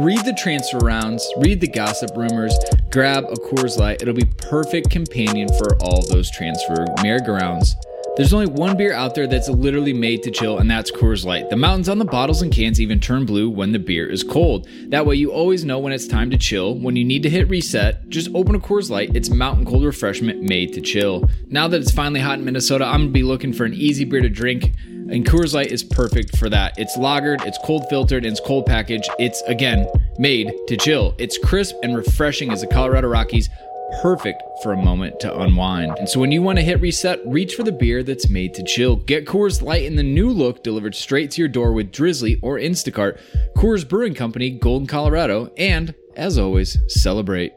read the transfer rounds, read the gossip rumors, grab a Coors Light. It'll be perfect companion for all those transfer merry-go-rounds. There's only one beer out there that's literally made to chill, and that's Coors Light. The mountains on the bottles and cans even turn blue when the beer is cold. That way, you always know when it's time to chill. When you need to hit reset, just open a Coors Light. It's mountain cold refreshment made to chill. Now that it's finally hot in Minnesota, I'm gonna be looking for an easy beer to drink. And Coors Light is perfect for that. It's lagered, it's cold filtered, and it's cold packaged. It's again made to chill. It's crisp and refreshing as the Colorado Rockies perfect for a moment to unwind. And so when you want to hit reset, reach for the beer that's made to chill. Get Coors Light in the new look delivered straight to your door with Drizly or Instacart. Coors Brewing Company, Golden, Colorado, and as always, celebrate.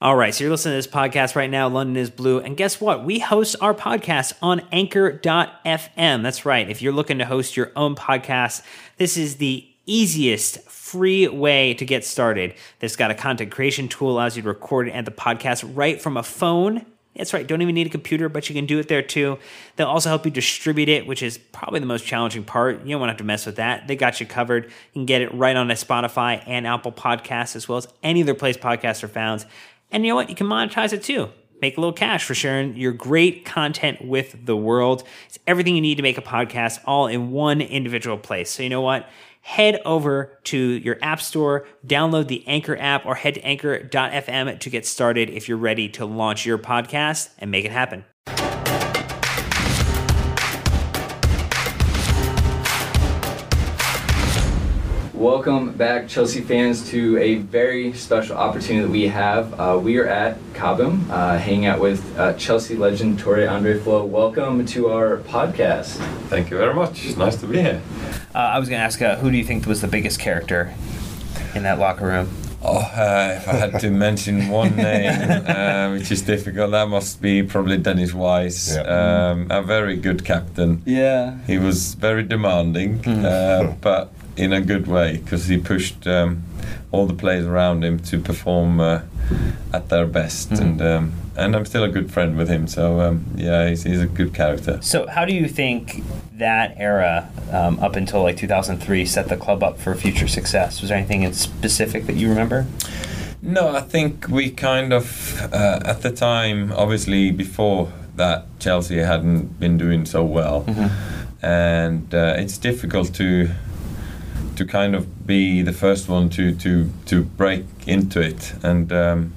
All right, so you're listening to this podcast right now, London is Blue. And guess what? We host our podcast on anchor.fm. That's right. If you're looking to host your own podcast, this is the easiest free way to get started. This got a content creation tool, allows you to record and the podcast right from a phone. That's right, don't even need a computer, but you can do it there too. They'll also help you distribute it, which is probably the most challenging part. You don't want to have to mess with that. They got you covered. You can get it right on a Spotify and Apple Podcasts, as well as any other place podcasts are found. And you know what? You can monetize it too. Make a little cash for sharing your great content with the world. It's everything you need to make a podcast all in one individual place. So you know what? Head over to your app store, download the Anchor app, or head to anchor.fm to get started if you're ready to launch your podcast and make it happen. Welcome back, Chelsea fans, to a very special opportunity that we have. Uh, we are at Cobham, uh, hanging out with uh, Chelsea legend Tore Andre Flo. Welcome to our podcast. Thank you very much. It's nice to be here. Uh, I was going to ask, uh, who do you think was the biggest character in that locker room? Oh, uh, if I had to mention one name, uh, which is difficult, that must be probably Dennis Wise. Yeah. Um, a very good captain. Yeah. He was very demanding, uh, but in a good way because he pushed um, all the players around him to perform uh, at their best, and um, and I'm still a good friend with him. So um, yeah, he's, he's a good character. So, how do you think that era, um, up until like 2003, set the club up for future success? Was there anything in specific that you remember? No, I think we kind of uh, at the time, obviously before that, Chelsea hadn't been doing so well, and uh, it's difficult to to kind of be the first one to to to break into it, and. Um,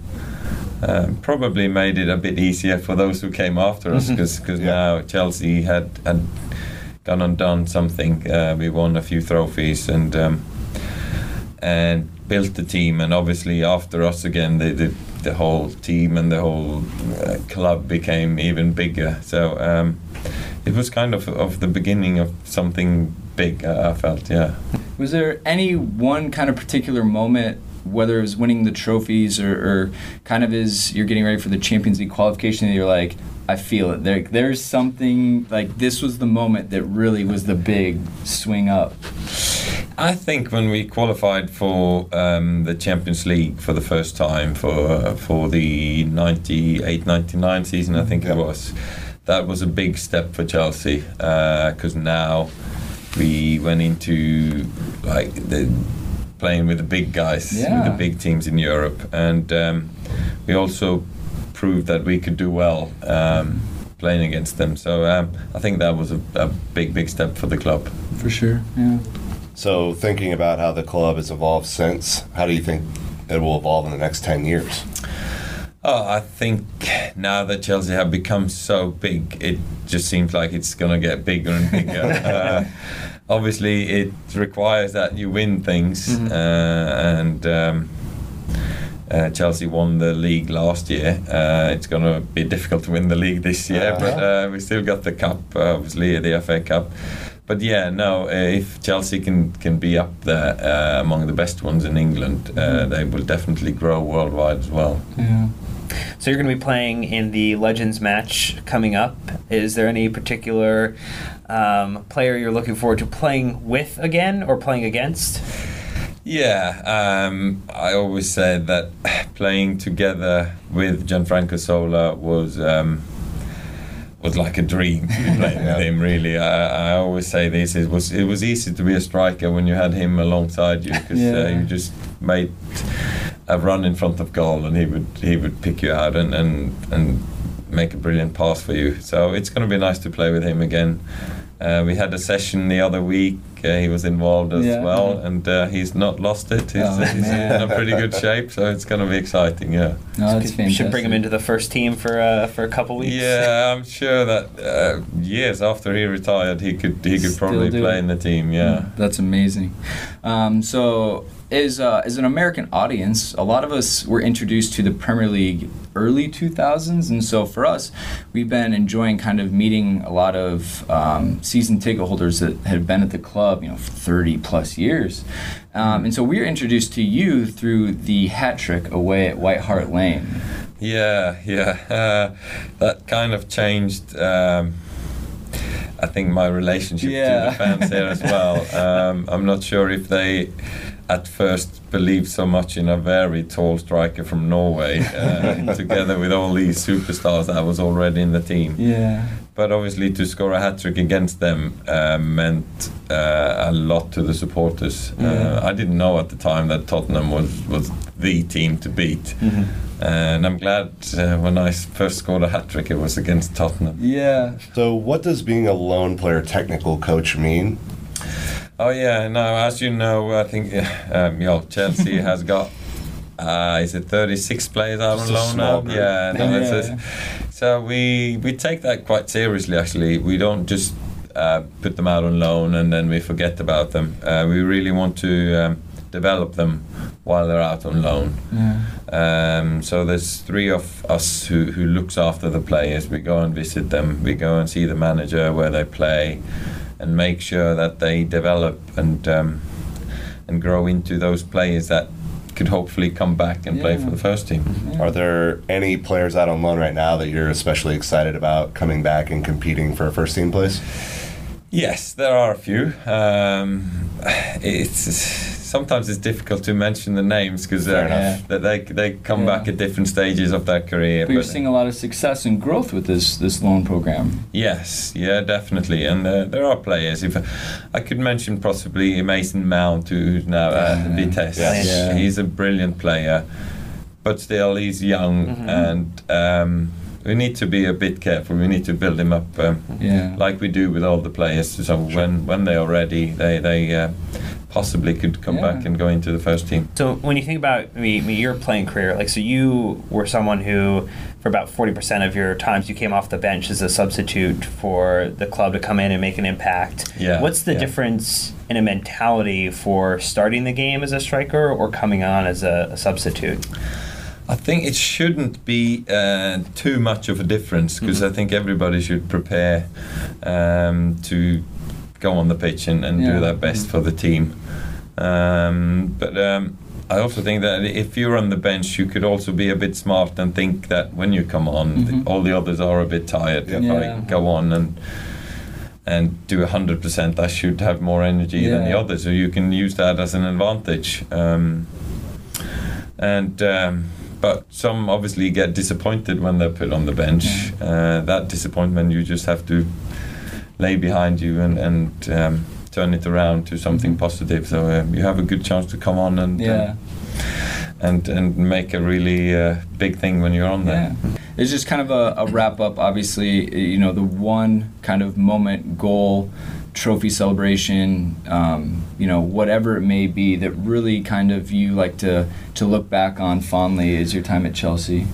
um, probably made it a bit easier for those who came after us because Yeah. now Chelsea had had gone and done something. Uh, we won a few trophies and um, and built the team. And obviously, after us again, the the, the whole team and the whole uh, club became even bigger. So um, it was kind of of the beginning of something big. uh, I felt, yeah. Was there any one kind of particular moment, whether it was winning the trophies or, or kind of as you're getting ready for the Champions League qualification, you're like, I feel it. There, there's something like this was the moment that really was the big swing up. I think when we qualified for um, the Champions League for the first time for for the 98-99 season, I think it was, that was a big step for Chelsea because now we went into like the playing with the big guys, with the big teams in Europe, and um, we also proved that we could do well. Um, playing against them so um, I think that was a, a big big step for the club For sure. Yeah. So, thinking about how the club has evolved since, how do you think it will evolve in the next 10 years? Oh, I think now that Chelsea have become so big, it just seems like it's going to get bigger and bigger. uh, obviously, it requires that you win things, uh, and um, uh, Chelsea won the league last year. Uh, it's going to be difficult to win the league this year, Yeah. but uh, we still got the cup, uh, obviously, the FA Cup. but yeah, no. Uh, if Chelsea can can be up there uh, among the best ones in England, uh, Mm-hmm. they will definitely grow worldwide as well. Yeah. So you're going to be playing in the Legends match coming up. Is there any particular um, player you're looking forward to playing with again or playing against? Yeah, um, I always say that playing together with Gianfranco Zola was um, was like a dream to be playing with him. Really, I, I always say this: it was it was easy to be a striker when you had him alongside you because uh, you just made a run in front of goal, and he would he would pick you out and and and make a brilliant pass for you. So it's going to be nice to play with him again. Uh, we had a session the other week. Uh, he was involved as Yeah. well, and uh, he's not lost it. He's, Oh, he's in a pretty good shape, so it's going to be exciting. Yeah. No, that's You fantastic. should bring him into the first team for uh, for a couple weeks. Yeah, I'm sure that uh, years after he retired, he could he could Still probably play it. in the team. Yeah. That's amazing. Um, so, as, uh, as an American audience, a lot of us were introduced to the Premier League early 2000s. And so, for us, we've been enjoying kind of meeting a lot of um, season ticket holders that had been at the club, you know, for 30 plus years. Um, and so, we were introduced to you through the hat trick away at White Hart Lane. Yeah, yeah. Uh, that kind of changed. Um, I think my relationship to the fans there as well. Um, I'm not sure if they, at first, believed so much in a very tall striker from Norway, uh, together with all these superstars that was already in the team. Yeah. But obviously, to score a hat trick against them uh, meant uh, a lot to the supporters. Yeah. Uh, I didn't know at the time that Tottenham was, was the team to beat. And I'm glad uh, I first scored a hat trick, it was against Tottenham. Yeah. So, what does being a loan player technical coach mean? Oh, yeah, no, as you know, I think uh, um, you know, Chelsea has got. Uh, is it 36 players out Just on loan now? Yeah, no, it's Yeah. a- so we we take that quite seriously. Actually, we don't just uh, put them out on loan and then we forget about them. Uh, we really want to um, develop them while they're out on loan. Yeah. Um, so there's three of us who, who looks after the players. We go and visit them. We go and see the manager where they play, and make sure that they develop and um, and grow into those players that could hopefully come back and play for the first team. Are there any players out on loan right now that you're especially excited about coming back and competing for a first team place? Yes, there are a few. Um, it's sometimes it's difficult to mention the names because Fair uh, enough. that they they come Yeah. back at different stages of their career. But you're but- seeing a lot of success and growth with this this loan program. Yes, yeah, definitely, and uh, there are players. If I could mention possibly Mason Mount, who's now at Yeah. Vitesse, Yes. Yeah. he's a brilliant player, but still he's young, Mhm. and um, we need to be a bit careful. We need to build him up, um, Yeah. like we do with all the players. So when when they are ready, they they uh, possibly could come Yeah. back and go into the first team. So when you think about I mean, I mean, your playing career, like so you were someone who, for about forty percent of your times, you came off the bench as a substitute for the club to come in and make an impact. Yeah, What's the yeah. difference in a mentality for starting the game as a striker or coming on as a, a substitute? I think it shouldn't be uh, too much of a difference because I think everybody should prepare um, to go on the pitch and, and Yeah. do their best for the team. Um, but um, I also think that if you're on the bench, you could also be a bit smart and think that when you come on, th- Mhm. all the others are a bit tired. If Yeah. I go on and and do hundred percent, I should have more energy than the others. So you can use that as an advantage. Um, and um, but some obviously get disappointed when they're put on the bench. Uh, that disappointment you just have to lay behind you and and um, turn it around to something positive. So um, you have a good chance to come on and Yeah. and and make a really uh, big thing when you're on there. Yeah. It's just kind of a, a wrap up. Obviously, you know, the one kind of moment, goal, trophy celebration, um, you know, whatever it may be that really kind of you like to, to look back on fondly is your time at Chelsea.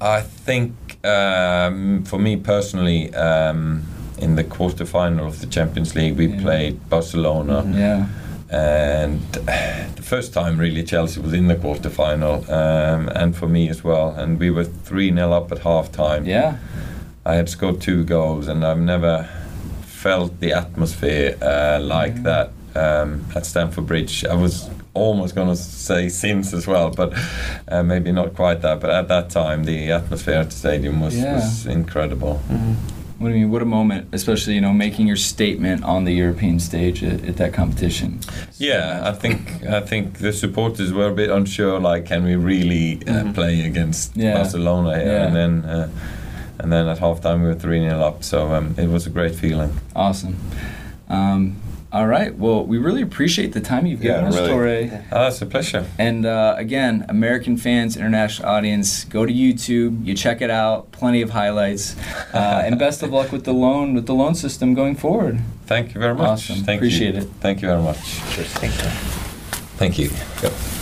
I think um, for me personally, um, in the quarterfinal of the Champions League, we Yeah. played Barcelona. Yeah. and the first time really Chelsea was in the quarterfinal, um, and for me as well. And we were three 0 up at half time. Yeah. I had scored two goals, and I've never felt the atmosphere uh, like that um, at Stamford Bridge. I was almost going to say since as well, but uh, maybe not quite that. But at that time, the atmosphere at the stadium was, Yeah. was incredible. What do you mean? What a moment, especially you know making your statement on the European stage at, at that competition. Yeah, I think I think the supporters were a bit unsure. Like, can we really uh, play against Mm-hmm. Yeah. Barcelona here? Yeah. And then uh, and then at halftime we were three 0 up. So um, it was a great feeling. Awesome. Um, all right. Well, we really appreciate the time you've given Yeah, us, really. Tore. Oh, that's a pleasure. And uh, again, American fans, international audience, go to YouTube. You check it out. Plenty of highlights. Uh, and best of luck with the loan with the loan system going forward. Thank you very much. Awesome. Thank Appreciate you. it. Thank you very much. Thank you. Thank you. Yep.